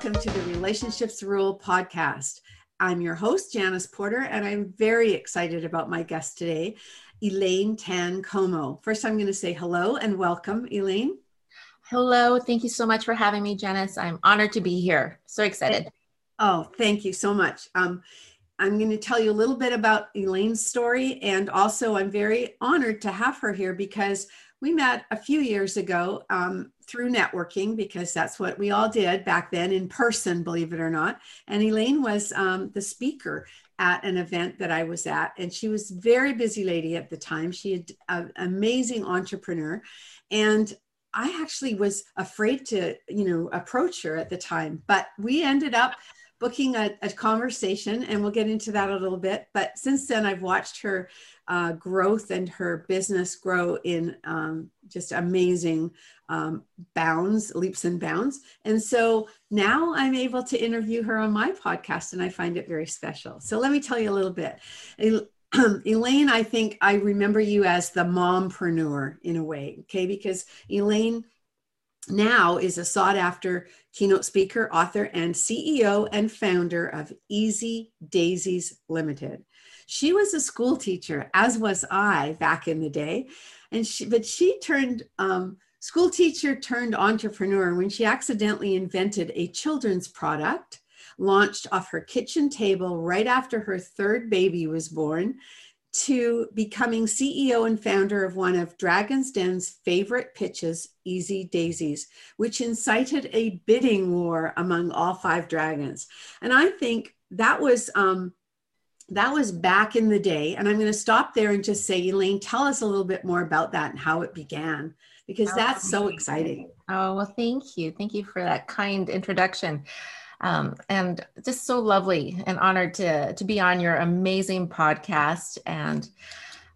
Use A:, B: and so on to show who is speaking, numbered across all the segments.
A: Hello, everyone, and welcome to the Relationships Rule podcast. I'm your host, Janice Porter, and I'm very excited about my guest today, Elaine Tan Comeau. First, I'm going to say hello and welcome, Elaine.
B: Hello. Thank you so much for having me, Janice. I'm honored to be here. So excited.
A: Oh, thank you so much. Um, I'm going to tell you a little bit about Elaine's story, and also I'm very honored to have her here because we met a few years ago um, through networking because that's what we all did back then in person, believe it or not. And Elaine was um, the speaker at an event that I was at, and she was very busy lady at the time. She had an amazing entrepreneur, and I actually was afraid to, you know, approach her at the time, but we ended up booking a, a, conversation, and we'll get into that a little bit. But since then, I've watched her uh, growth and her business grow in um, just amazing um, bounds, leaps and bounds. And so now I'm able to interview her on my podcast, and I find it very special. So let me tell you a little bit. Elaine, I think I remember you as the mompreneur in a way, okay? Because Elaine now is a sought after keynote speaker, author, and CEO and founder of Easy Daisies Limited. She was a school teacher, as was I back in the day, and she, but she turned um, school teacher turned entrepreneur when she accidentally invented a children's product launched off her kitchen table right after her third baby was born to becoming CEO and founder of one of Dragon's Den's favorite pitches, Easy Daisies, which incited a bidding war among all five dragons. And I think that was um, that was back in the day. And I'm going to stop there and just say, Elaine, tell us a little bit more about that and how it began, because that's so exciting.
B: Oh well, thank you, thank you for that kind introduction. Um, and just so lovely and honored to to be on your amazing podcast and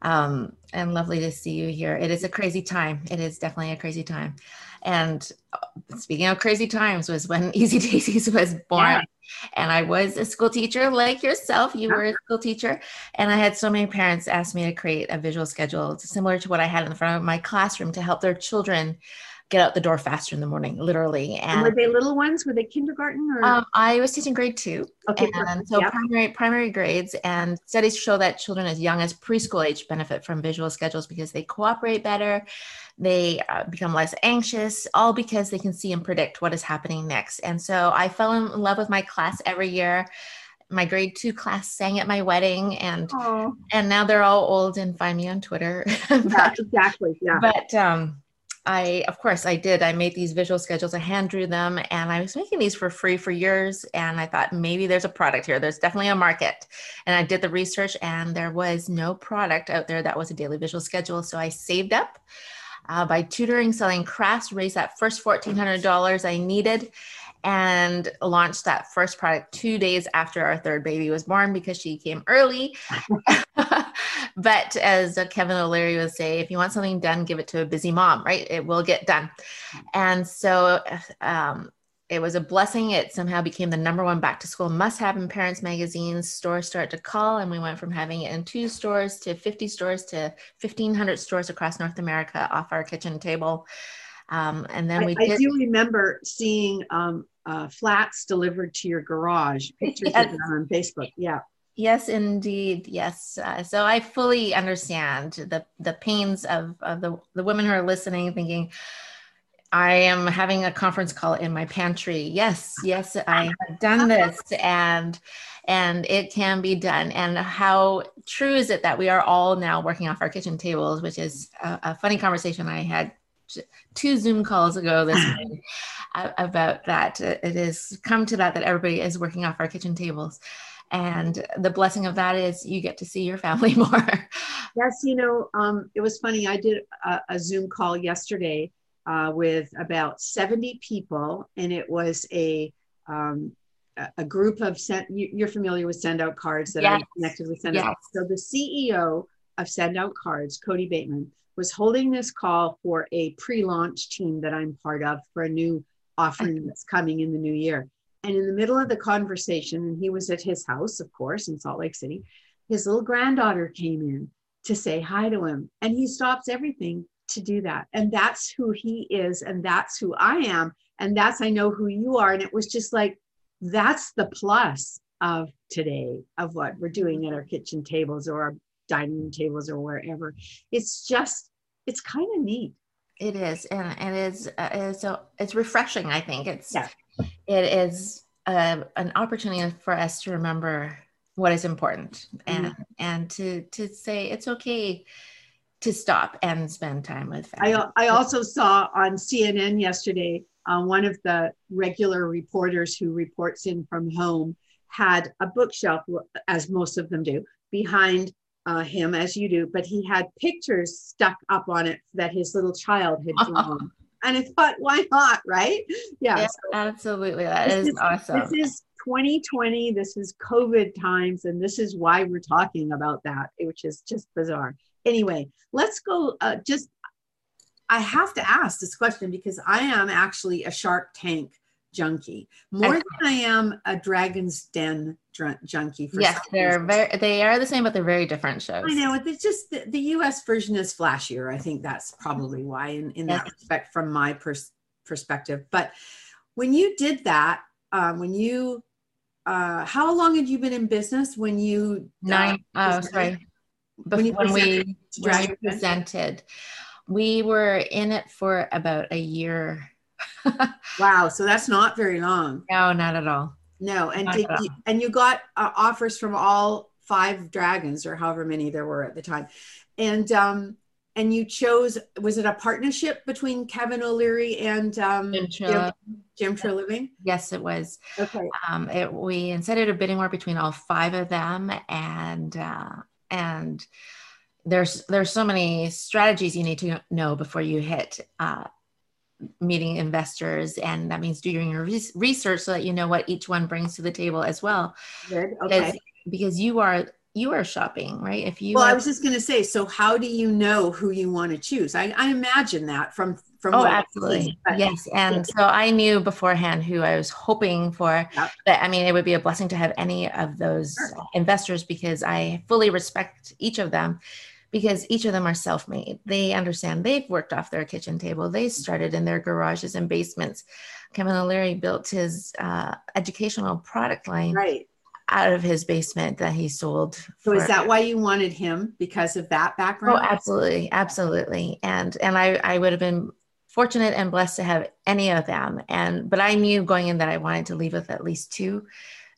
B: um, and lovely to see you here. It is a crazy time. It is definitely a crazy time. And uh, speaking of crazy times, was when Easy Daisies was born. Yeah. And I was a school teacher like yourself. You were a school teacher. And I had so many parents ask me to create a visual schedule similar to what I had in the front of my classroom to help their children get out the door faster in the morning, literally.
A: And, and were they little ones? Were they kindergarten or?
B: Um, I was teaching grade two. Okay. And so primary primary grades and studies show that children as young as preschool age benefit from visual schedules because they cooperate better, they uh, become less anxious, all because they can see and predict what is happening next. And so I fell in love with my class every year my grade two class sang at my wedding and Aww. and now they're all old and find me on twitter
A: but, yeah, exactly yeah
B: but um I, of course, I did. I made these visual schedules. I hand drew them, and I was making these for free for years. And I thought maybe there's a product here. There's definitely a market. And I did the research, and there was no product out there that was a daily visual schedule. So I saved up uh, by tutoring, selling crafts, raised that first $1,400 I needed, and launched that first product two days after our third baby was born because she came early. but as Kevin O'Leary would say, if you want something done, give it to a busy mom, right? It will get done. And so um, it was a blessing. It somehow became the number one back to school must have in Parents magazines. Stores start to call, and we went from having it in two stores to 50 stores to 1,500 stores across North America off our kitchen table. Um, and then we
A: I, did- I do remember seeing um, uh, flats delivered to your garage. Pictures yes. of them on Facebook. Yeah.
B: Yes, indeed. Yes. Uh, so I fully understand the the pains of, of the the women who are listening, thinking, I am having a conference call in my pantry. Yes, yes, I have done this, and and it can be done. And how true is it that we are all now working off our kitchen tables, which is a, a funny conversation I had two Zoom calls ago this morning about that. It has come to that that everybody is working off our kitchen tables. And the blessing of that is you get to see your family more.
A: Yes, you know, um, it was funny. I did a, a Zoom call yesterday uh, with about 70 people, and it was a um, a group of sent. You're familiar with send out cards that yes. I connected with send yes. out. So the CEO of Send Out Cards, Kody Bateman, was holding this call for a pre-launch team that I'm part of for a new offering that's coming in the new year. And in the middle of the conversation, and he was at his house, of course, in Salt Lake City, his little granddaughter came in to say hi to him. And he stops everything to do that. And that's who he is. And that's who I am. And that's, I know who you are. And it was just like, that's the plus of today, of what we're doing at our kitchen tables or our dining tables or wherever. It's just, it's kind of neat.
B: It is, and it is, uh, it's, a, it's refreshing. I think it's, yeah. it is uh, an opportunity for us to remember what is important and mm-hmm. and to to say it's okay to stop and spend time with
A: family. I, I also saw on CNN yesterday uh, one of the regular reporters who reports in from home had a bookshelf, as most of them do, behind uh, him, as you do, but he had pictures stuck up on it that his little child had drawn. and I thought, why not? Right?
B: Yeah. yeah so absolutely. That is, is awesome.
A: This is 2020. This is COVID times. And this is why we're talking about that, which is just bizarre. Anyway, let's go. Uh, just, I have to ask this question because I am actually a Shark Tank junkie more than I am a Dragon's Den junkie.
B: For yes, they're very they are the same, but they're very different shows.
A: I know it's just the, the U.S. version is flashier. I think that's probably why, in in yes. that respect, from my pers- perspective. But when you did that, um, when you uh, how long had you been in business when you
B: uh, nine? Uh, oh, sorry. When, when we, when we presented, we were in it for about a year
A: wow. So that's not very long.
B: No, not at all.
A: No. And did you, and you got uh, offers from all five dragons or however many there were at the time. And, um, and you chose, was it a partnership between Kevin O'Leary and um, Jim, Jim, Jim Treliving?
B: Yes, it was. Okay. Um, it, we instead of bidding war between all five of them and, uh, and there's, there's so many strategies you need to know before you hit uh, meeting investors and that means doing your research so that you know what each one brings to the table as well
A: Good. okay because,
B: because you are you are shopping right if you
A: well
B: are,
A: i was just going to say so how do you know who you want to choose i, I imagine that from from
B: oh absolutely yes and yeah. so i knew beforehand who i was hoping for yeah. that i mean it would be a blessing to have any of those sure. investors because i fully respect each of them because each of them are self-made. They understand they've worked off their kitchen table. They started in their garages and basements. Kevin O'Leary built his uh, educational product line
A: right.
B: out of his basement that he sold.
A: So is that why you wanted him because of that background?
B: Oh, absolutely, absolutely. And and I I would have been fortunate and blessed to have any of them. And but I knew going in that I wanted to leave with at least two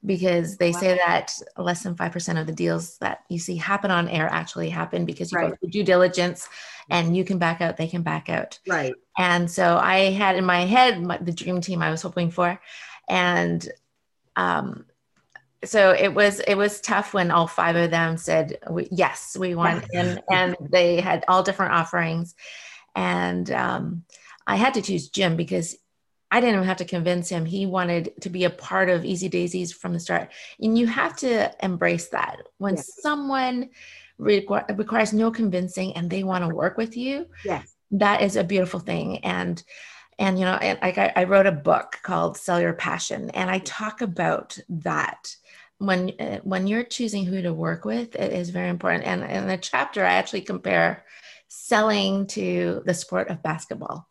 B: because they wow. say that less than 5% of the deals that you see happen on air actually happen because you right. go through due diligence and you can back out, they can back out.
A: Right.
B: And so I had in my head my, the dream team I was hoping for. And um, so it was it was tough when all five of them said yes we want and and they had all different offerings and um, i had to choose jim because I didn't even have to convince him. He wanted to be a part of Easy Daisies from the start. And you have to embrace that. When yes. someone requ- requires no convincing and they want to work with you,
A: yes.
B: that is a beautiful thing. And and you know, like I, I wrote a book called Sell Your Passion, and I talk about that when uh, when you're choosing who to work with it is very important and in the chapter i actually compare selling to the sport of basketball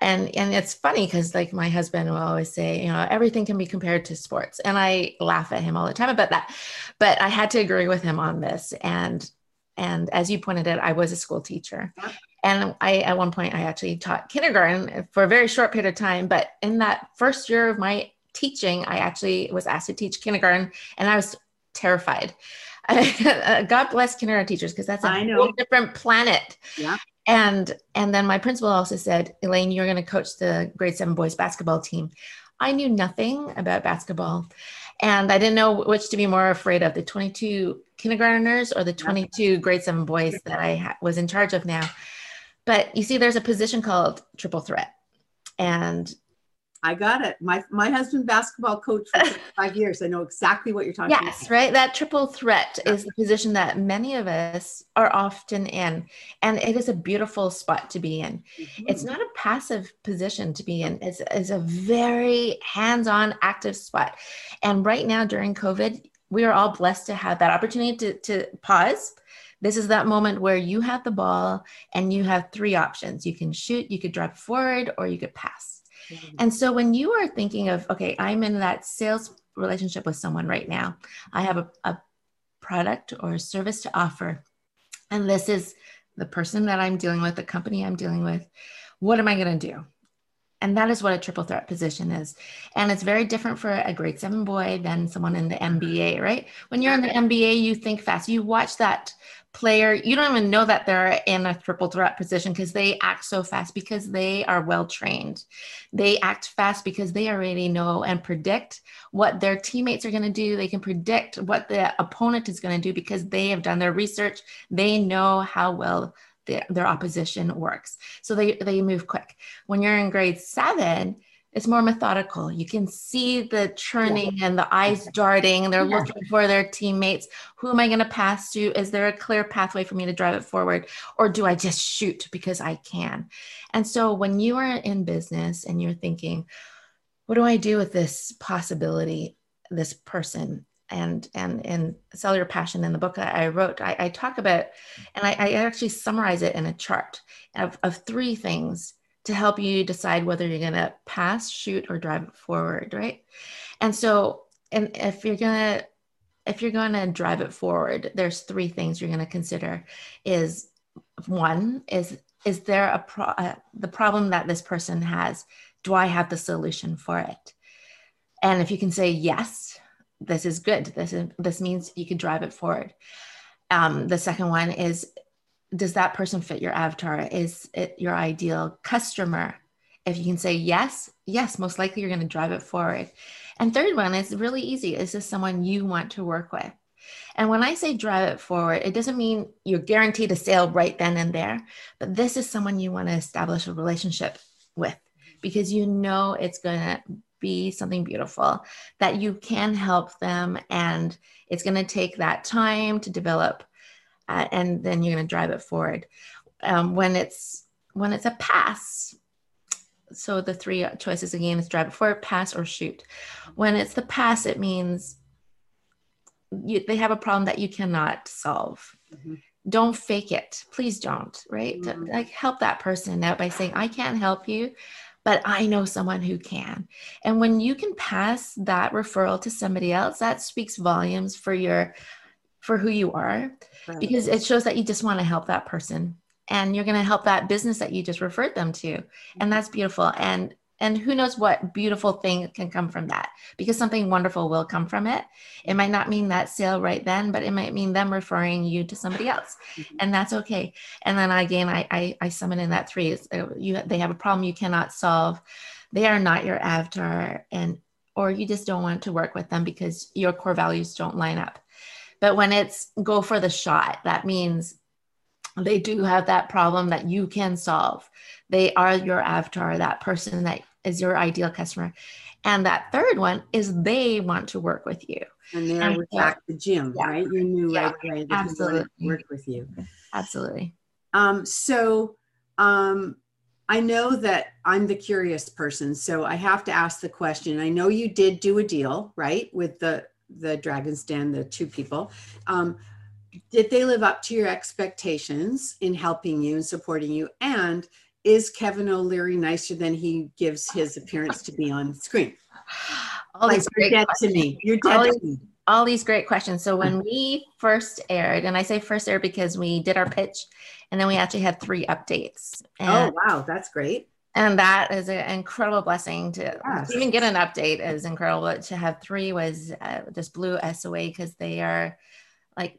B: and and it's funny because like my husband will always say you know everything can be compared to sports and i laugh at him all the time about that. But i had to agree with him on this and and as you pointed out i was a school teacher. And i at one point i actually taught kindergarten for a very short period of time but in that first year of my teaching i actually was asked to teach kindergarten and i was terrified. God bless kindergarten teachers because that's a whole different planet.
A: Yeah
B: and and then my principal also said elaine you're going to coach the grade seven boys basketball team. I knew nothing about basketball. And i didn't know which to be more afraid of the 22 kindergarteners or the 22 grade seven boys that i ha- was in charge of now. But you see, there's a position called triple threat. And
A: I got it. My my husband basketball coach for five years. I know exactly what you're talking
B: yes,
A: about.
B: Yes, right. That triple threat is the position that many of us are often in. And it is a beautiful spot to be in. Mm-hmm. It's not a passive position to be in. It's, it's a very hands-on active spot. And right now during COVID, we are all blessed to have that opportunity to, to pause. This is that moment where you have the ball and you have three options. You can shoot, you could drive forward, or you could pass Mm-hmm. And so when you are thinking of, okay, I'm in that sales relationship with someone right now, I have a, a product or a service to offer, and this is the person that I'm dealing with, the company I'm dealing with. What am I going to do? And that is what a triple threat position is. And it's very different for a grade seven boy than someone in the NBA, right? When you're in the NBA, you think fast. You watch that player, you don't even know that they're in a triple threat position because they act so fast because they are well trained. They act fast because they already know and predict what their teammates are going to do. They can predict what the opponent is going to do because they have done their research. They know how well their, their opposition works. So they, they move quick. When you're in grade seven, it's more methodical. You can see the churning yeah. and the eyes darting, they're yeah. looking for their teammates. Who am I going to pass to? Is there a clear pathway for me to drive it forward? Or do I just shoot because I can? And so when you are in business and you're thinking, what do I do with this possibility, this person? And and and sell your passion in the book that I wrote, I, I talk about, and I, I actually summarize it in a chart of, of three things to help you decide whether you're going to pass, shoot, or drive it forward, right? And so, and if you're going to if you're going to drive it forward, there's three things you're going to consider. Is one is is there a pro, uh, the problem that this person has? Do I have the solution for it? And if you can say yes, this is good. This is this means you can drive it forward. Um, the second one is does that person fit your avatar? Is it your ideal customer? If you can say yes, yes, most likely you're going to drive it forward. And third one is really easy. Is this someone you want to work with? And when I say drive it forward, it doesn't mean you're guaranteed a sale right then and there, but this is someone you want to establish a relationship with because you know it's going to be something beautiful that you can help them and it's going to take that time to develop uh, and then you're going to drive it forward. Um, when it's when it's a pass, so the three choices again is drive it forward, pass, or shoot. When it's the pass, it means you, they have a problem that you cannot solve. Mm-hmm. Don't fake it. Please don't, right? Mm-hmm. Like help that person out by saying, I can't help you, but I know someone who can. And when you can pass that referral to somebody else, that speaks volumes for your for who you are right. because it shows that you just want to help that person and you're going to help that business that you just referred them to and that's beautiful and and who knows what beautiful thing can come from that because something wonderful will come from it it might not mean that sale right then but it might mean them referring you to somebody else mm-hmm. and that's okay and then again I, I i summon in that three is uh, you they have a problem you cannot solve they are not your avatar and or you just don't want to work with them because your core values don't line up but when it's go for the shot, that means they do have that problem that you can solve. They are your avatar, that person that is your ideal customer. And that third one is they want to work with you.
A: And there and back to Jim, yeah. right? You knew yeah, right away that absolutely. work with you.
B: Absolutely.
A: Um, so um, I know that I'm the curious person, so I have to ask the question. I know you did do a deal, right, with the the Dragon's Den, the two people. Um, did they live up to your expectations in helping you and supporting you? And is Kevin O'Leary nicer than he gives his appearance to be on screen?
B: All like,
A: you're dead questions. to me. You're dead
B: all
A: to me.
B: All these great questions. So when we first aired, and I say first aired because we did our pitch, and then we actually had three updates.
A: Oh, and oh wow, that's great
B: and that is an incredible blessing to yes. even get an update is incredible to have three was uh, just blew us away because they are like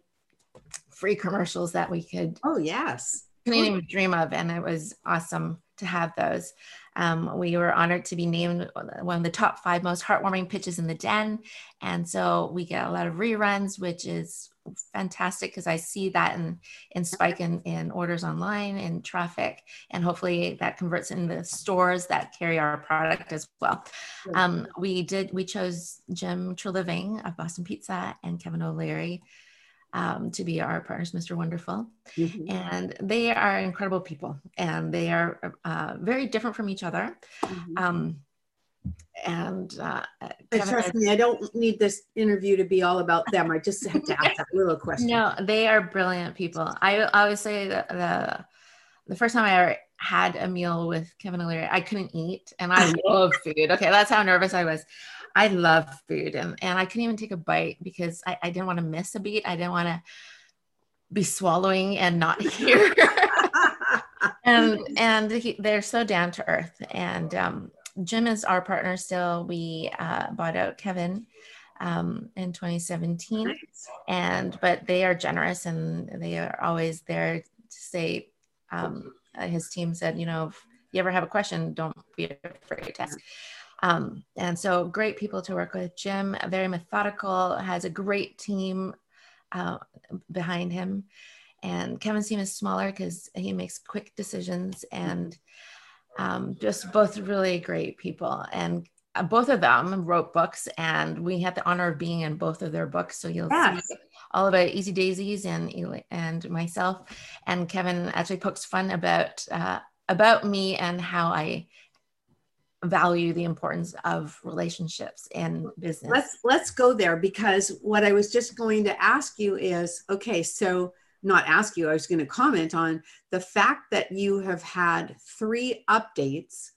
B: free commercials that we could
A: oh yes
B: couldn't even dream of and it was awesome to have those. Um, we were honored to be named one of the top five most heartwarming pitches in the den. And so we get a lot of reruns, which is fantastic because I see that in, in spike in, in orders online and traffic. And hopefully that converts in the stores that carry our product as well. Um, we did, we chose Jim Treliving of Boston Pizza and Kevin O'Leary um, to be our partners, Mr. Wonderful. Mm-hmm. And they are incredible people and they are uh, very different from each other. Mm-hmm. Um, and uh,
A: trust me, I don't need this interview to be all about them. I just have to ask that little question.
B: No, they are brilliant people. I always say that the the first time I ever had a meal with Kevin O'Leary, I couldn't eat, and I love food. Okay, that's how nervous I was. I love food and, and I couldn't even take a bite because I, I didn't want to miss a beat. I didn't want to be swallowing and not hear. and and he, they're so down to earth. And um, Jim is our partner still. We uh, bought out Kevin um, in 2017, nice. and but they are generous and they are always there to say. Um, his team said, you know, if you ever have a question, don't be afraid to ask. Um, and so great people to work with. Jim, very methodical, has a great team uh, behind him. And Kevin's team is smaller because he makes quick decisions and um, just both really great people. And uh, both of them wrote books, and we had the honor of being in both of their books. So you'll yes. see all about Easy Daisies and and myself. And Kevin actually pokes fun about uh, about me and how I value the importance of relationships in business.
A: Let's let's go there because what i was just going to ask you is okay so not ask you i was going to comment on the fact that you have had three updates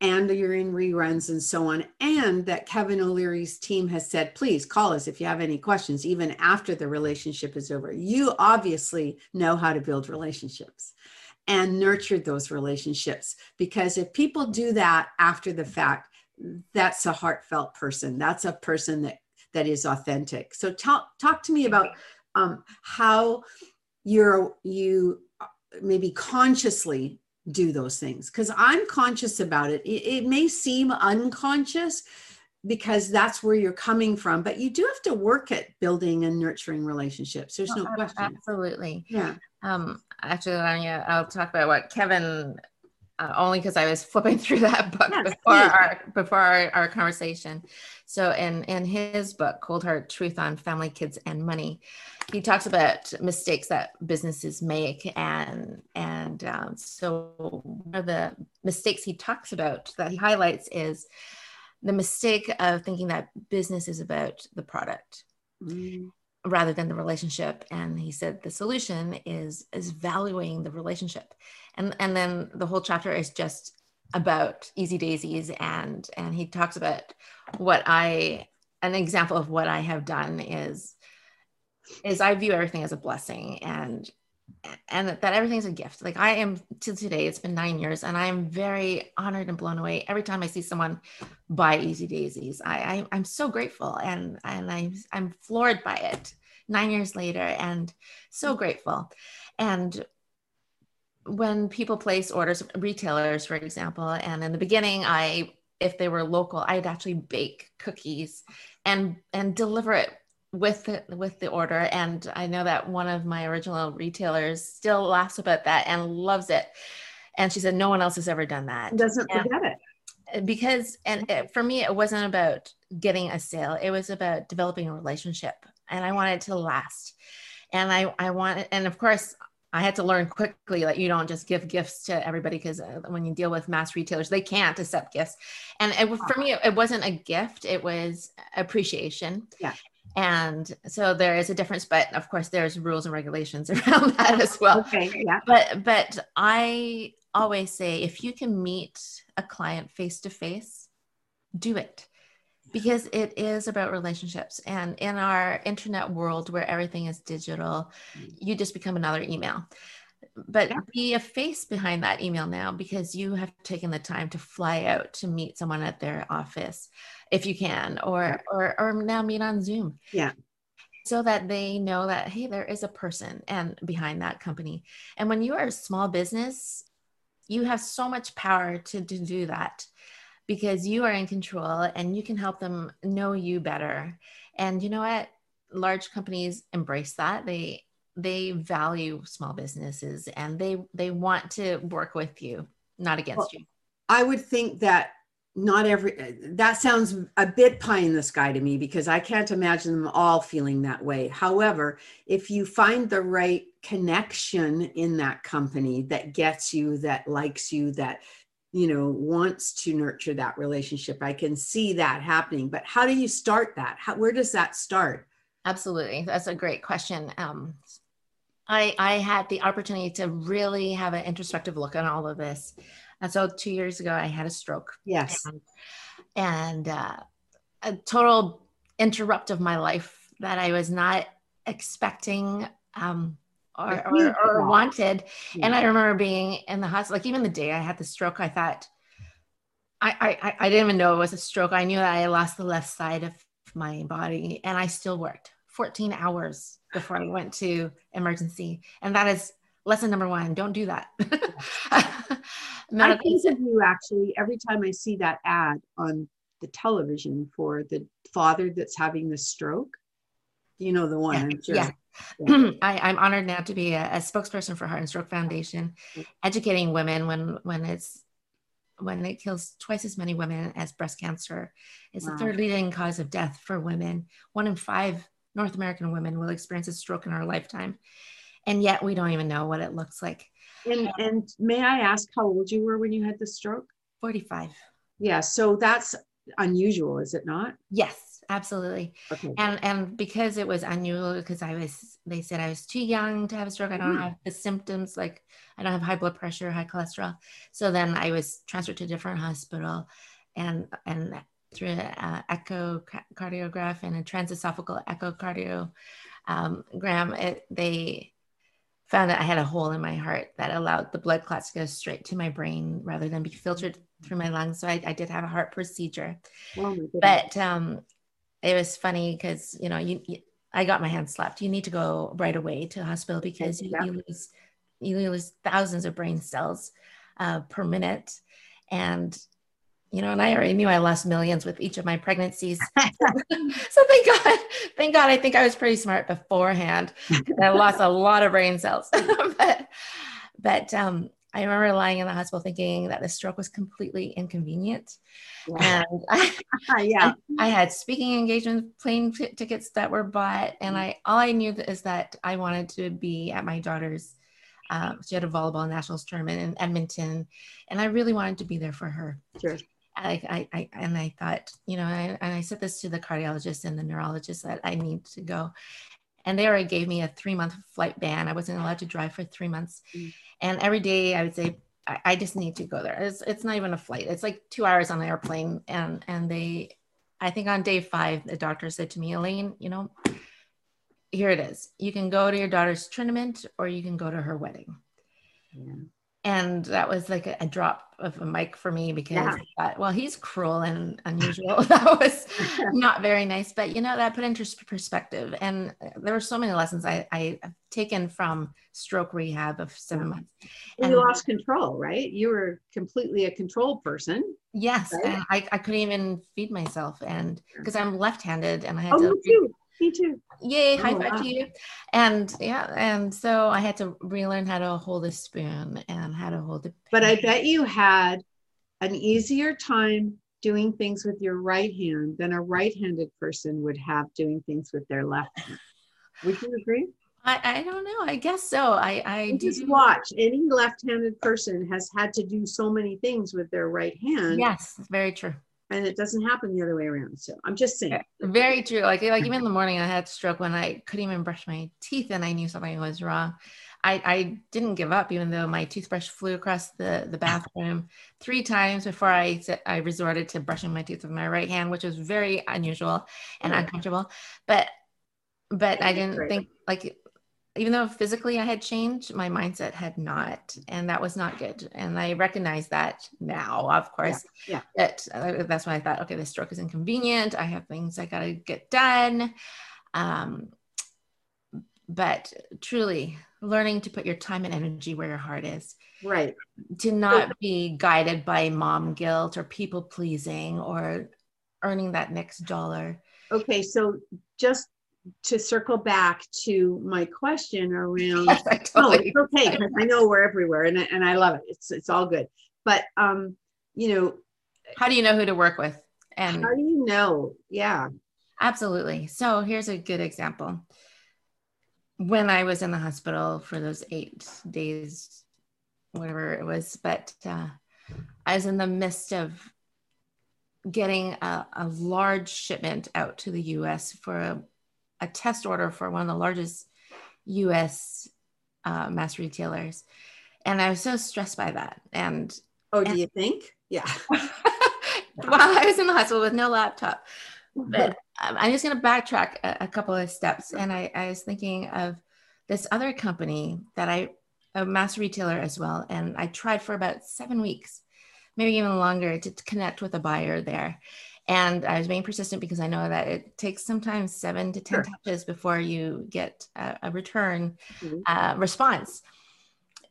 A: and you're in reruns and so on and that kevin o'leary's team has said please call us if you have any questions even after the relationship is over. You obviously know how to build relationships and nurtured those relationships. Because if people do that after the fact, that's a heartfelt person. That's a person that that is authentic. So talk talk to me about um, how you're you maybe consciously do those things because I'm conscious about it. it. It may seem unconscious because that's where you're coming from, but you do have to work at building and nurturing relationships. There's no question.
B: Absolutely. Yeah. Um, actually, I'll talk about what Kevin, uh, only because I was flipping through that book yes, before our before our, our conversation. So, in in his book, Cold Hard Truth on Family, Kids, and Money, he talks about mistakes that businesses make, and and um, so one of the mistakes he talks about that he highlights is the mistake of thinking that business is about the product. Mm. rather than the relationship. And he said the solution is is valuing the relationship. And and then the whole chapter is just about easy daisies. And and he talks about what i an example of what i have done is is i view everything as a blessing. And and that everything's a gift. Like i am to today it's been nine years and i am very honored and blown away every time i see someone buy easy daisies. I, I am so grateful and and i'm i'm floored by it nine years later and so grateful. And when people place orders retailers for example and in the beginning i if they were local i'd actually bake cookies and and deliver it with the, with the order and i know that one of my original retailers still laughs about that and loves it. And she said no one else has ever done that.
A: Doesn't
B: and
A: forget
B: it. because and it, for me it wasn't about getting a sale. It was about developing a relationship and i wanted to last. And i i wanted and of course I had to learn quickly that you don't just give gifts to everybody because uh, when you deal with mass retailers, they can't accept gifts. And it, for me, it wasn't a gift; it was appreciation.
A: Yeah
B: and so there is a difference but of course there's rules and regulations around that as well.
A: Okay yeah.
B: But but i always say if you can meet a client face to face do it. Because it is about relationships. And in our internet world where everything is digital you just become another email. But yeah. be a face behind that email now because you have taken the time to fly out to meet someone at their office if you can or yeah. or or now meet on zoom
A: yeah
B: so that they know that hey there is a person and behind that company and when you are a small business you have so much power to, to do that because you are in control and you can help them know you better. And you know what? Large companies embrace that. They they value small businesses and they they want to work with you, not against well, you.
A: I would think that not every that sounds a bit pie in the sky to me because I can't imagine them all feeling that way. However, if you find the right connection in that company that gets you, that likes you, that you know wants to nurture that relationship, I can see that happening. But how do you start that? How, where does that start?
B: Absolutely, that's a great question. Um, I I had the opportunity to really have an introspective look on all of this and so two years ago, I had a stroke.
A: Yes.
B: And, and uh, a total interrupt of my life that I was not expecting um, or, or, or, wanted. Yeah. And I remember being in the hospital, like even the day I had the stroke, I thought, I, I, I didn't even know it was a stroke. I knew that I lost the left side of my body and I still worked 14 hours before I went to emergency. And that is lesson number one. Don't do that.
A: I think of you actually every time I see that ad on the television for the father that's having the stroke. You know the one,
B: yeah.
A: I'm sure.
B: Yeah. yeah. I, am honored now to be a, a, spokesperson for Heart and Stroke Foundation, mm-hmm. educating women when when it's when it kills twice as many women as breast cancer. It's wow. the third leading cause of death for women. One in five North American women will experience a stroke in our lifetime. And yet we don't even know what it looks like.
A: And and may I ask how old you were when you had the stroke?
B: 45.
A: Yeah, so that's unusual, is it not?
B: Yes, absolutely. Okay. And and because it was unusual because I was they said I was too young to have a stroke. I don't mm. have the symptoms like I don't have high blood pressure, high cholesterol. So then I was transferred to a different hospital and and through an uh, echocardiograph and a transesophageal echocardiogram, um, it, they found that I had a hole in my heart that allowed the blood clots to go straight to my brain rather than be filtered through my lungs. So I, I did have a heart procedure. Oh but um, it was funny because, you know, you, you, I got my hand slapped. You need to go right away to the hospital because you, you lose you lose thousands of brain cells uh, per minute. And you know, and I already knew I lost millions with each of my pregnancies. so thank God, thank God, I think I was pretty smart beforehand. I lost a lot of brain cells. but but um, I remember lying in the hospital thinking that the stroke was completely inconvenient. And I, yeah, I, I, had speaking engagements, plane t- tickets that were bought, and I all I knew is that I wanted to be at my daughter's. Um, she had a volleyball nationals tournament in Edmonton, and I really wanted to be there for her.
A: Sure.
B: I, I, I, and I thought, you know, I, and I said this to the cardiologist and the neurologist that I need to go. And they already gave me a three month flight ban. I wasn't allowed to drive for three months. Mm. And every day I would say, I, I, just need to go there. It's, it's not even a flight. It's like two hours on the airplane. And, and they, I think on day five, the doctor said to me, Elaine, you know, here it is. You can go to your daughter's tournament or you can go to her wedding. Yeah and that was like a, a, drop of a mic for me because yeah. thought, well he's cruel and unusual. That was not very nice but you know that put into perspective. And uh, there were so many lessons i i have taken from stroke rehab of seven months.
A: And you lost control right? You were completely a control person
B: yes right? I, I couldn't even feed myself. And because i'm left-handed and i had oh,
A: to me too.
B: Yay, high oh, five wow. to you. And yeah, and so I had to relearn how to hold a spoon and how to hold it.
A: But I bet you had an easier time doing things with your right hand than a right-handed person would have doing things with their left hand. Would you agree?
B: I, I don't know. I guess so. I, I
A: just watch any left-handed person has had to do so many things with their right hand.
B: Yes, very true
A: and it doesn't happen the other way around. So I'm just saying.
B: Very true. Like like even in the morning, I had stroke when I couldn't even brush my teeth, and I knew something was wrong. I, I didn't give up, even though my toothbrush flew across the, the bathroom three times before I I resorted to brushing my teeth with my right hand, which was very unusual and uncomfortable. But but I didn't think like even though physically I had changed, my mindset had not, and that was not good. And I recognize that now, of course.
A: Yeah.
B: yeah. That uh, that's why I thought, okay, this stroke is inconvenient. I have things I got to get done. Um, but truly learning to put your time and energy where your heart is
A: right
B: to not be guided by mom guilt or people pleasing or earning that next dollar
A: okay so just to circle back to my question around
B: yes, totally
A: oh, it's okay because i know we're everywhere and, and i love it. It's it's all good. But um you know
B: how do you know who to work with?
A: And how do you know? Yeah.
B: Absolutely. So here's a good example. When I was in the hospital for those eight days, whatever it was, but uh, I was in the midst of getting a, a, large shipment out to the US for a, a, test order for one of the largest US uh, mass retailers. And I was so stressed by that. And
A: oh,
B: do
A: and, you think? Yeah.
B: well, I was in the hospital with no laptop. But I'm just going to backtrack a, a, couple of steps. And I, I, was thinking of this other company that I, a mass retailer as well. And I tried for about seven weeks, maybe even longer, to connect with a buyer there. And I was being persistent because I know that it takes sometimes seven to 10 sure. touches before you get a, a return mm-hmm. uh, response.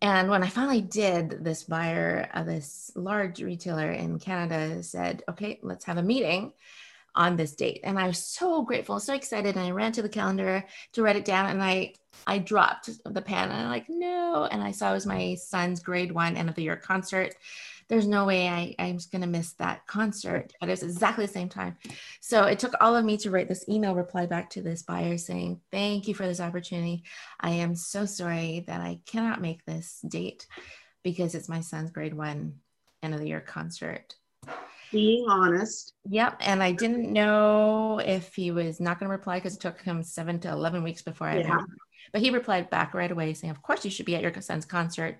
B: And when I finally did, this buyer of this large retailer in Canada said, okay, let's have a meeting on this date. And I was so grateful, so excited. And I ran to the calendar to write it down and I I dropped the pen and I'm like, no. And I saw it was my son's grade one end of the year concert. There's no way I, I was gonna miss that concert, but it was exactly the same time. So it took all of me to write this email reply back to this buyer saying, Thank you for this opportunity. I am so sorry that I cannot make this date because it's my son's grade one end of the year concert
A: being honest.
B: Yep. And I didn't know if he was not going to reply because it took him seven to 11 weeks before I, yeah. but he replied back right away saying, Of course, you should be at your son's concert.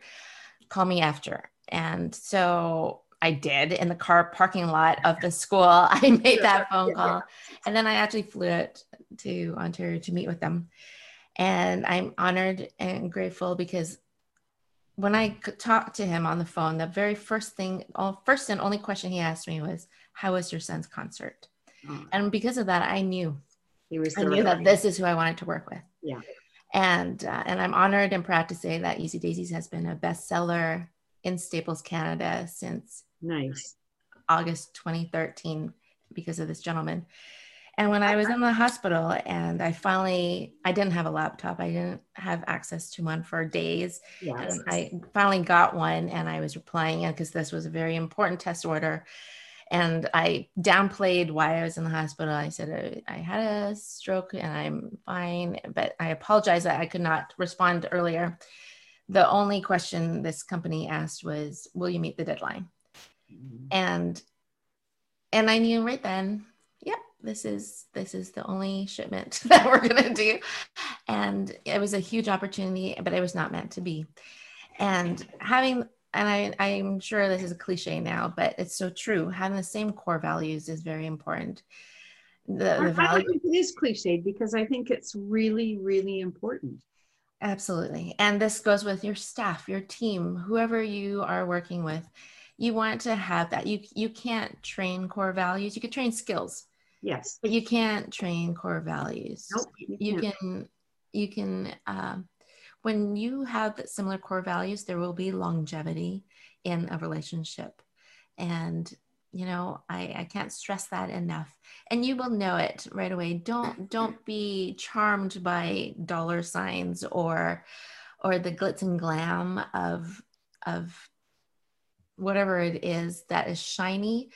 B: Call me after. And so I did in the car parking lot of the school. I made that phone call. And then I actually flew it to Ontario to meet with them. And I'm honored and grateful because when I talked to him on the phone, the very first thing, all first and only question he asked me was, "How was your son's concert?" Mm. And because of that, I knew he was. I knew that this is who I wanted to work with.
A: Yeah.
B: And uh, and I'm honored and proud to say that Easy Daisies has been a bestseller in Staples Canada since
A: nice
B: August 2013 because of this gentleman. And when I was in the hospital and I finally, I didn't have a laptop. I didn't have access to one for days. Yes. And I finally got one and I was replying in because this was a very important test order. And I downplayed why I was in the hospital. I said, I, I had a stroke and I'm fine, but I apologize that I could not respond earlier. The only question this company asked was, Will you meet the deadline? Mm-hmm. And and I knew right then yep, this is this is the only shipment that we're going to do. And it was a huge opportunity but it was not meant to be. And having and I, i'm sure this is a cliche now but it's so true. Having the same core values is very important.
A: The, the value it is cliche because i think it's really really important
B: absolutely and this goes with your staff your team whoever you are working with you want to have that you you can't train core values you can train skills
A: Yes.
B: But you can't train core values.
A: Nope,
B: you, you can, you can, uh, when you have similar core values, there will be longevity in a relationship. And, you know, I, I can't stress that enough. And you will know it right away. Don't, don't be charmed by dollar signs or, or the glitz and glam of, of whatever it is that is shiny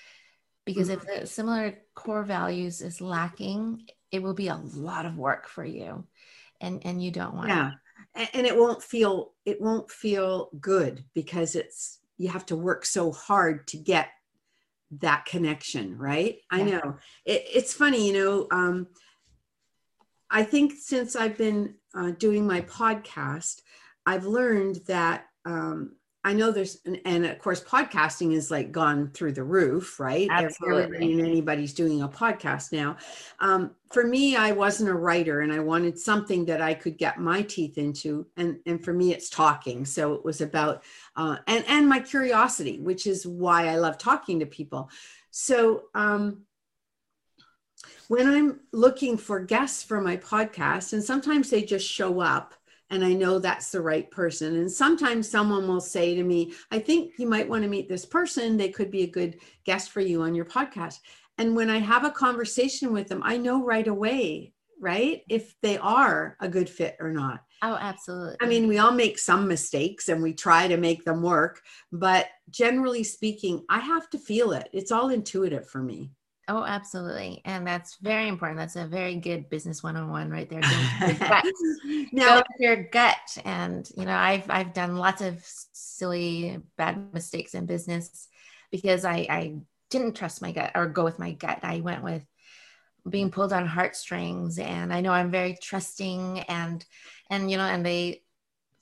B: because if mm-hmm. the similar core values is lacking it will be a lot of work for you and and you don't want
A: yeah and it won't feel it won't feel good because it's you have to work so hard to get that connection right yeah. i know it, it's funny you know um, i think since i've been uh, doing my podcast i've learned that um, I know there's, and, and, of course, podcasting is like gone through the roof, right?
B: Absolutely.
A: Everybody and anybody's doing a podcast now. Um, for me, I wasn't a writer and I wanted something that I could get my teeth into. And, and for me, it's talking. So it was about, uh, and, and my curiosity, which is why I love talking to people. So um, when I'm looking for guests for my podcast, and sometimes they just show up and I know that's the right person. And sometimes someone will say to me, I think you might want to meet this person. They could be a good guest for you on your podcast. And when I have a conversation with them, I know right away, right, if they are a good fit or not.
B: Oh, absolutely.
A: I mean, we all make some mistakes and we try to make them work, but generally speaking, I have to feel it. It's all intuitive for me.
B: Oh, absolutely. And that's very important. That's a very good business one-on-one right there. now, Go with your gut. And, you know, I've, I've done lots of silly, bad mistakes in business because I, I didn't trust my gut or go with my gut. I went with being pulled on heartstrings and I know I'm very trusting and, and, you know, and they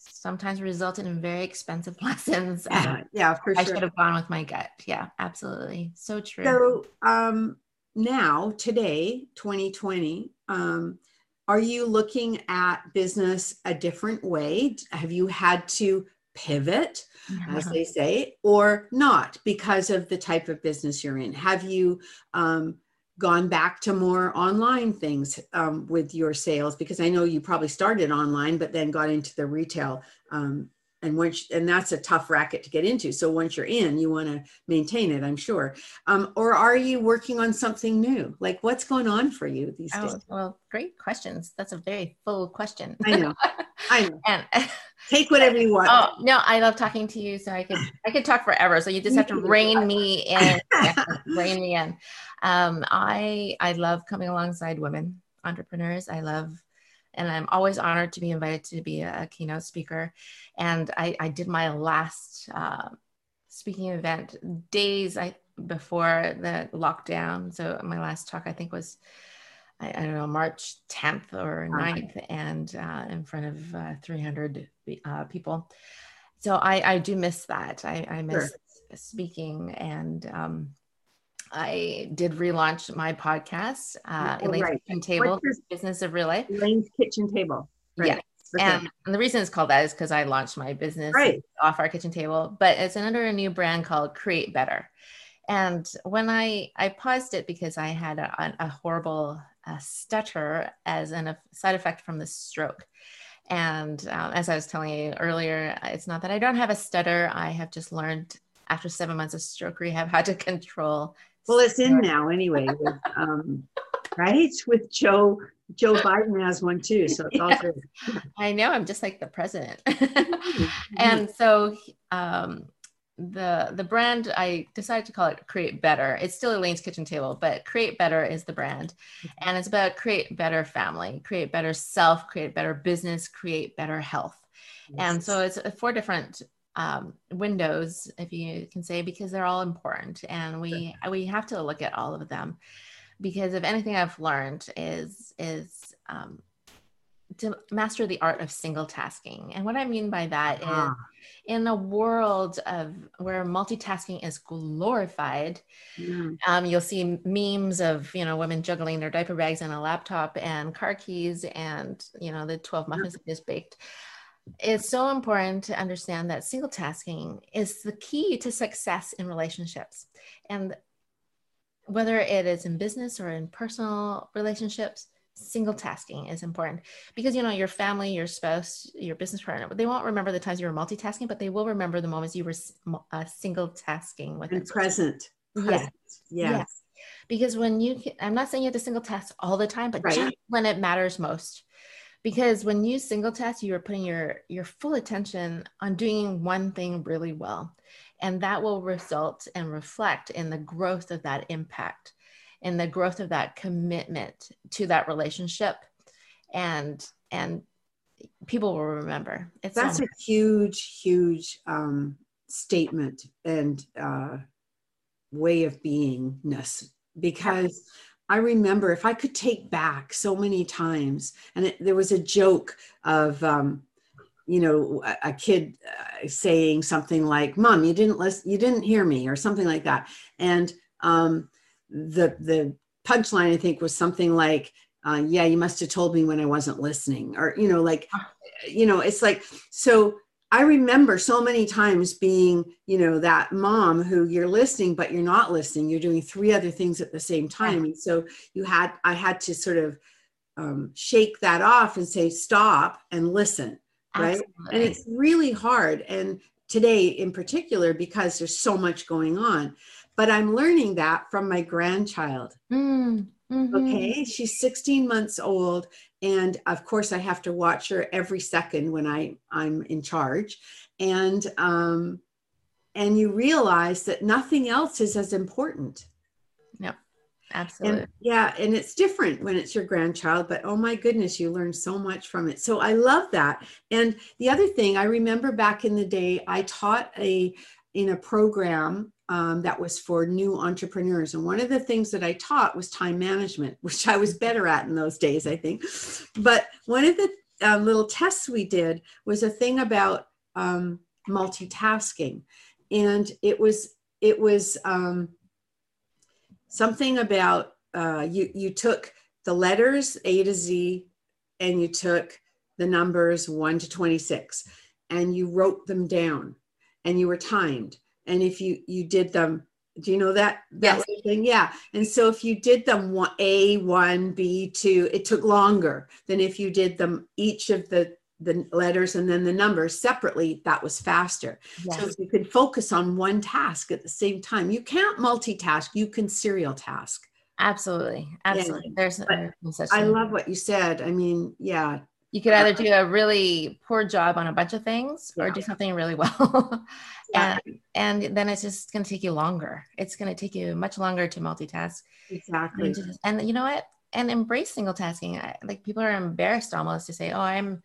B: sometimes resulted in very expensive lessons.
A: Yeah, yeah for
B: sure. I should have gone with my gut. Yeah, absolutely. So true.
A: So um, now, today, 2020, um, are you looking at business a different way? Have you had to pivot, as they say, or not because of the type of business you're in? Have you um, gone back to more online things um, with your sales because i know you probably started online but then got into the retail um, and once and that's a tough racket to get into. So once you're in you want to maintain it i'm sure. Um, or are you working on something new? Like what's going on for you these oh, days?
B: well great questions. That's a very full question.
A: I know i know and take whatever you want
B: oh no i love talking to you so i could i could talk forever so you just have to rein me in rein me in um, i i love coming alongside women entrepreneurs i love and I'm always honored to be invited to be a, a keynote speaker. And I, I did my last uh, speaking event days I, before the lockdown. So my last talk, I think, was I, I don't know March 10th or 9th, and uh, in front of uh, 300 uh, people. So I, I do miss that. I, I miss sure. speaking and. Um, I did relaunch my podcast, uh, oh, Elaine's right. Kitchen Table, Business of Real Life.
A: Elaine's Kitchen Table.
B: Right. Yeah. And, and, the reason it's called that is because I launched my business right. off our kitchen table, but it's under a new brand called Create Better. And when I I paused it because I had a, a horrible uh, stutter as a side effect from the stroke. And um, as I was telling you earlier, it's not that I don't have a stutter. I have just learned after seven months of stroke rehab how to control
A: well, it's in now anyway, with, um, right? With Joe, Joe Biden has one too, so it's all good.
B: I know. I'm just like the president, and so um, the the brand I decided to call it Create Better. It's still Elaine's Kitchen Table, but Create Better is the brand, mm-hmm. and it's about create better family, create better self, create better business, create better health. Yes. And so it's uh, four different um, windows, if you can say, because they're all important, and we sure. we have to look at all of them. Because if anything I've learned is is um, to master the art of single tasking, and what I mean by that ah. is, in a world of where multitasking is glorified, mm. um, you'll see memes of you know women juggling their diaper bags and a laptop and car keys and you know the twelve muffins yeah. just baked it's so important to understand that single tasking is the key to success in relationships. And whether it is in business or in personal relationships, single tasking is important because you know your family your spouse your business partner they won't remember the times you were multitasking but they will remember the moments you were uh, single tasking with
A: and present, present.
B: Yes. yes. Because when you i'm not saying you have to single task all the time but right. just when it matters most. Because when you single task you are putting your your full attention on doing one thing really well. And that will result and reflect in the growth of that impact and the growth of that commitment to that relationship. And and people will remember.
A: It's that's a huge huge um, statement and uh, way of beingness. Because I remember if I could take back so many times, and it, there was a joke of, um, you know, a, a kid uh, saying something like, "Mom, you didn't listen, you didn't hear me," or something like that, and um, the the punchline I think was something like, uh, "Yeah, you must have told me when I wasn't listening," or you know, like, you know, it's like so. I remember so many times being, you know, that mom who you're listening, but you're not listening. You're doing three other things at the same time. And so you had, I had to sort of um, shake that off and say, stop and listen. Right. Absolutely. And it's really hard. And today in particular, because there's so much going on. But I'm learning that from my grandchild. Mm. Mm-hmm. Okay, she's 16 months old, and of course, I have to watch her every second when I I'm in charge, and um, and you realize that nothing else is as important.
B: Yep, absolutely.
A: And, yeah, and it's different when it's your grandchild, but oh my goodness, you learn so much from it. So I love that. And the other thing I remember back in the day, I taught a in a program um, that was for new entrepreneurs. And one of the things that I taught was time management, which I was better at in those days, I think. But one of the uh, little tests we did was a thing about um, multitasking, and it was it was um, something about uh, you you took the letters A to Z, and you took the numbers one to twenty six, and you wrote them down, and you were timed and if you you did them do you know that that yes. thing? Yeah. And so if you did them one a one b two it took longer than if you did them each of the the letters and then the numbers separately that was faster. Yes. so if you could focus on one task at the same time you can't multitask you can serial task.
B: Absolutely. Absolutely. Yeah. there's,
A: there's i love what you said. I mean yeah
B: you could either do a really poor job on a bunch of things yeah. or do something really well. And and then it's just going to take you longer. It's going to take you much longer to multitask.
A: Exactly.
B: And, just, and you know what? And embrace single tasking. Like people are embarrassed almost to say oh i'm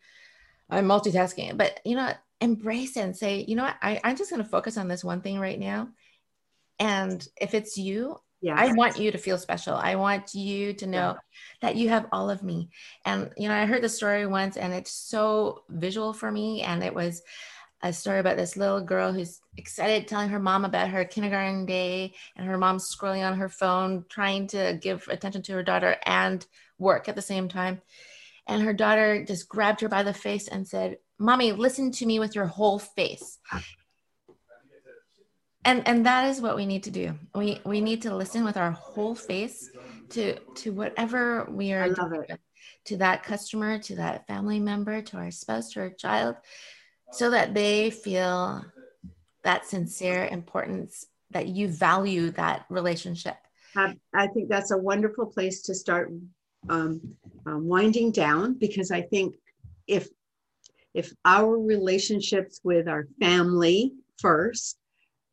B: i'm multitasking. But you know embrace it and say you know what? I, i'm just going to focus on this one thing right now. And if it's you yeah i want you to feel special. I want you to know yeah. that you have all of me. And you know i heard the story once and it's so visual for me. And it was a story about this little girl who's excited telling her mom about her kindergarten day and her mom's scrolling on her phone trying to give attention to her daughter and work at the same time. And her daughter just grabbed her by the face and said mommy listen to me with your whole face and and that is what we need to do. We we need to listen with our whole face to to whatever we are doing to that customer to that family member to our spouse to our child so that they feel that sincere importance that you value that relationship.
A: I think that's a wonderful place to start um, um, winding down because i think if if our relationships with our family first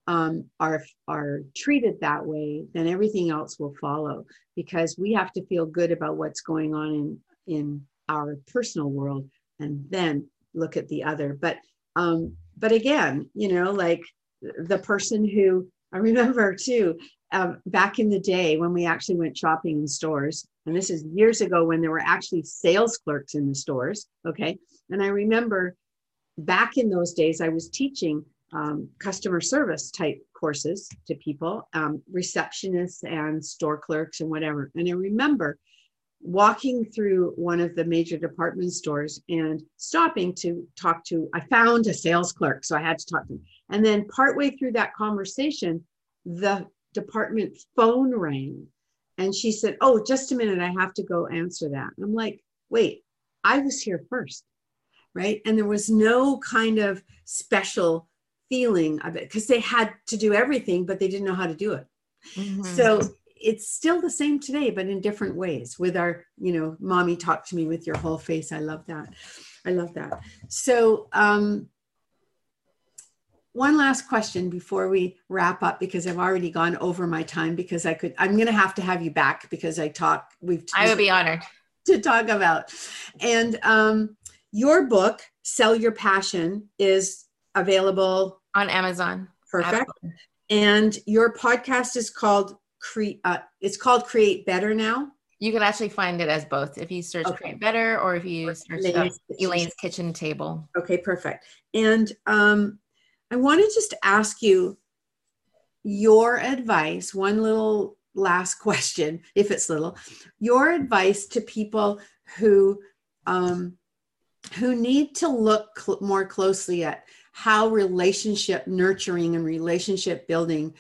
A: um, are are treated that way, then everything else will follow. Because we have to feel good about what's going on in in our personal world, and then look at the other. But um, but again, you know, like the person who I remember too, um, back in the day when we actually went shopping in stores, and this is years ago when there were actually sales clerks in the stores. Okay, and I remember back in those days I was teaching um, customer service type courses to people, um, receptionists and store clerks and whatever. And I remember walking through one of the major department stores and stopping to talk to, I found a sales clerk, so I had to talk to him. And then partway through that conversation, the department phone rang and she said, Oh, just a minute, I have to go answer that. I'm like, Wait, I was here first. Right. And there was no kind of special feeling of it because they had to do everything, but they didn't know how to do it. Mm-hmm. So it's still the same today, but in different ways with our, you know, mommy talk to me with your whole face. I love that. I love that. So, um, one last question before we wrap up because I've already gone over my time because I could I'm going to have to have you back because I talk we've
B: I would be honored
A: to talk about. And um your book Sell Your Passion is available
B: on Amazon.
A: Perfect. Absolutely. And your podcast is called Create. Uh, it's called Create Better now.
B: You can actually find it as both if you search okay. Create Better or if you search Elaine's, Elaine's Kitchen Table.
A: Okay, perfect. And um, I want to just ask you your advice. One little last question, if it's little, your advice to people who um, who need to look cl- more closely at how relationship nurturing and relationship building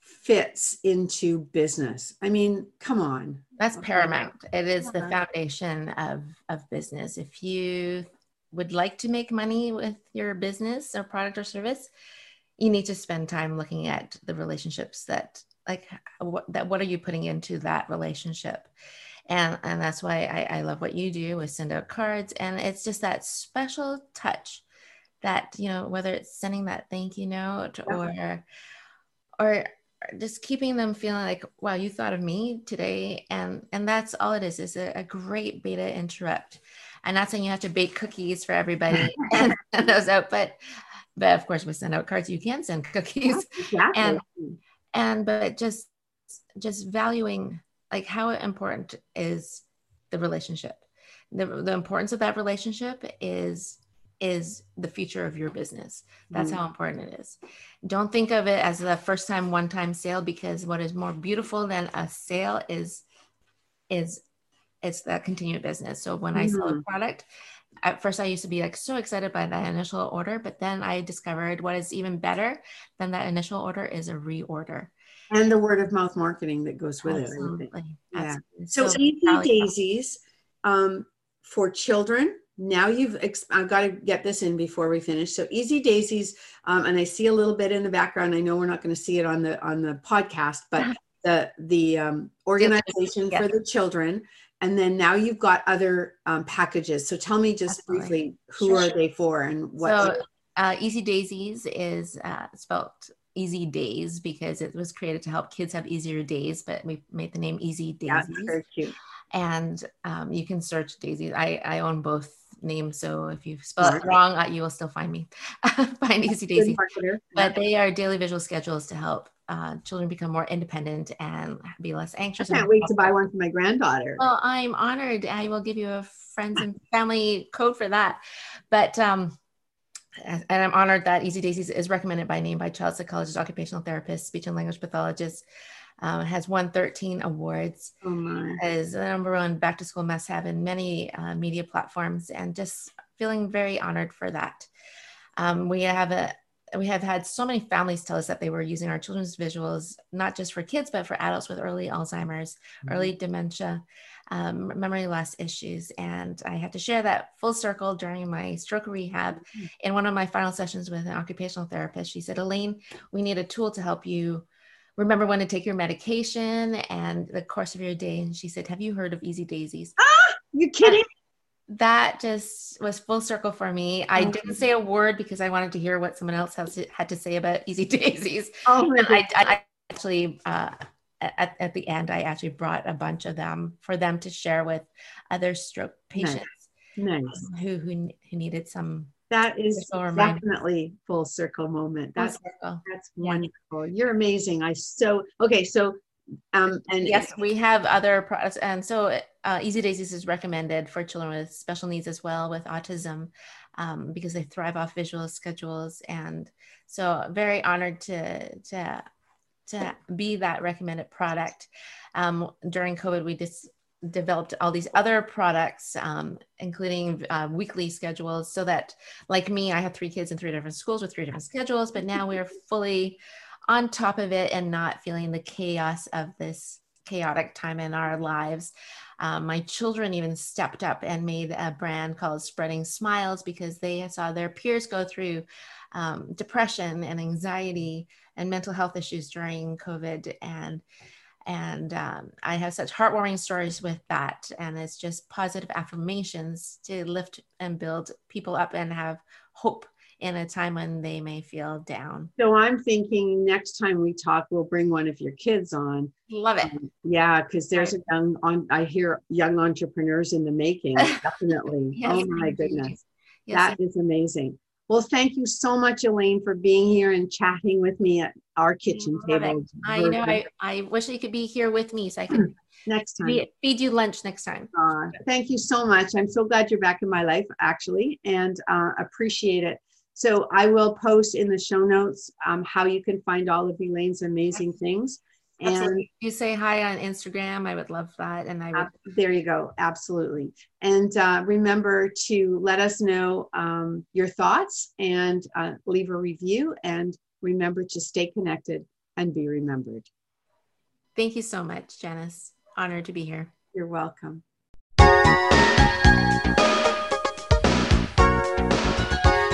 A: fits into business. I mean, come on.
B: That's paramount. It is the foundation of, of business. If you would like to make money with your business or product or service, you need to spend time looking at the relationships that like what that what are you putting into that relationship and and that's why I, I love what you do with send out cards and it's just that special touch that you know whether it's sending that thank you note or or just keeping them feeling like wow you thought of me today. And and that's all it is is a, a great beta interrupt. And not saying you have to bake cookies for everybody and send those out but but of course we send out cards you can send cookies. Exactly. and and but just just valuing like how important is the relationship. The, the importance of that relationship is is the future of your business. That's mm. how important it is. Don't think of it as a first time one time sale because what is more beautiful than a sale is is it's that continued business. So when mm-hmm. I sell a mm-hmm. product, at first I used to be like so excited by that initial order, but then I discovered what is even better than that initial order is a reorder.
A: And the word of mouth marketing that goes with Absolutely. it. Yeah. Absolutely. So, so easy daisies um, for children now you've i've got to get this in before we finish. So easy daisies um, and i see a little bit in the background. I know we're not going to see it on the on the podcast but the the um, organization yeah. for the children and then now you've got other um, packages. So tell me just Absolutely. briefly who sure, are they for and what
B: so uh, easy daisies is uh, spelled easy days because it was created to help kids have easier days but we made the name easy daisies. yeah, very cute. And um, you can search daisies. I, I own both name. So if you spell it wrong, uh, you will still find me. find Easy Daisy. But they are daily visual schedules to help uh, children become more independent and be less anxious.
A: I can't wait to buy one for my granddaughter.
B: Well, I'm honored. I will give you a friends and family code for that. But um, and I'm honored that Easy Daisies is recommended by name by child psychologists, occupational therapists, speech and language pathologists, um, has won 13 awards. Oh my. Is the number one back to school must have in many uh, media platforms, and just feeling very honored for that. Um, we have a we have had so many families tell us that they were using our children's visuals not just for kids but for adults with early alzheimer's mm-hmm. early dementia um, memory loss issues and i had to share that full circle during my stroke rehab mm-hmm. in one of my final sessions with an occupational therapist she said elaine we need a tool to help you remember when to take your medication and the course of your day. And she said, Have you heard of Easy Daisies?
A: Ah, you kidding?
B: That just was full circle for me. I oh. didn't say a word because I wanted to hear what someone else has to, had to say about Easy Daisies. Oh, I, I, actually, uh, at, at the end, I actually brought a bunch of them for them to share with other stroke patients
A: nice. Nice.
B: Um, who, who, who needed some
A: that is definitely full circle moment. That's circle. that's wonderful. You're amazing. I so okay. So um and
B: yes, we have other products, and so uh, Easy Daisies is recommended for children with special needs as well with autism, um, because they thrive off visual schedules, and so very honored to to to be that recommended product. Um, during COVID, we just developed all these other products, um, including uh, weekly schedules, so that, like me, I have three kids in three different schools with three different schedules, but now we're fully on top of it and not feeling the chaos of this chaotic time in our lives. Um, my children even stepped up and made a brand called Spreading Smiles because they saw their peers go through um, depression and anxiety and mental health issues during COVID. And and um, I have such heartwarming stories with that. And it's just positive affirmations to lift and build people up and have hope in a time when they may feel down.
A: So I'm thinking next time we talk, we'll bring one of your kids on.
B: Love it. Um,
A: yeah, because there's right. a young on. I hear young entrepreneurs in the making. Definitely. yes, oh my goodness, yes, that is amazing. Well, thank you so much, Elaine, for being here and chatting with me at our kitchen table.
B: I know. I, I wish I could be here with me so I could
A: next time
B: feed, feed you lunch next time.
A: Uh, thank you so much. I'm so glad you're back in my life, actually, and uh, appreciate it. So I will post in the show notes um, how you can find all of Elaine's amazing things. And
B: you say hi on Instagram, I would love that. And I would. Uh,
A: there you go. Absolutely. And uh, remember to let us know um, your thoughts and uh, leave a review. And remember to stay connected and be remembered.
B: Thank you so much, Janice. Honored to be here.
A: You're welcome.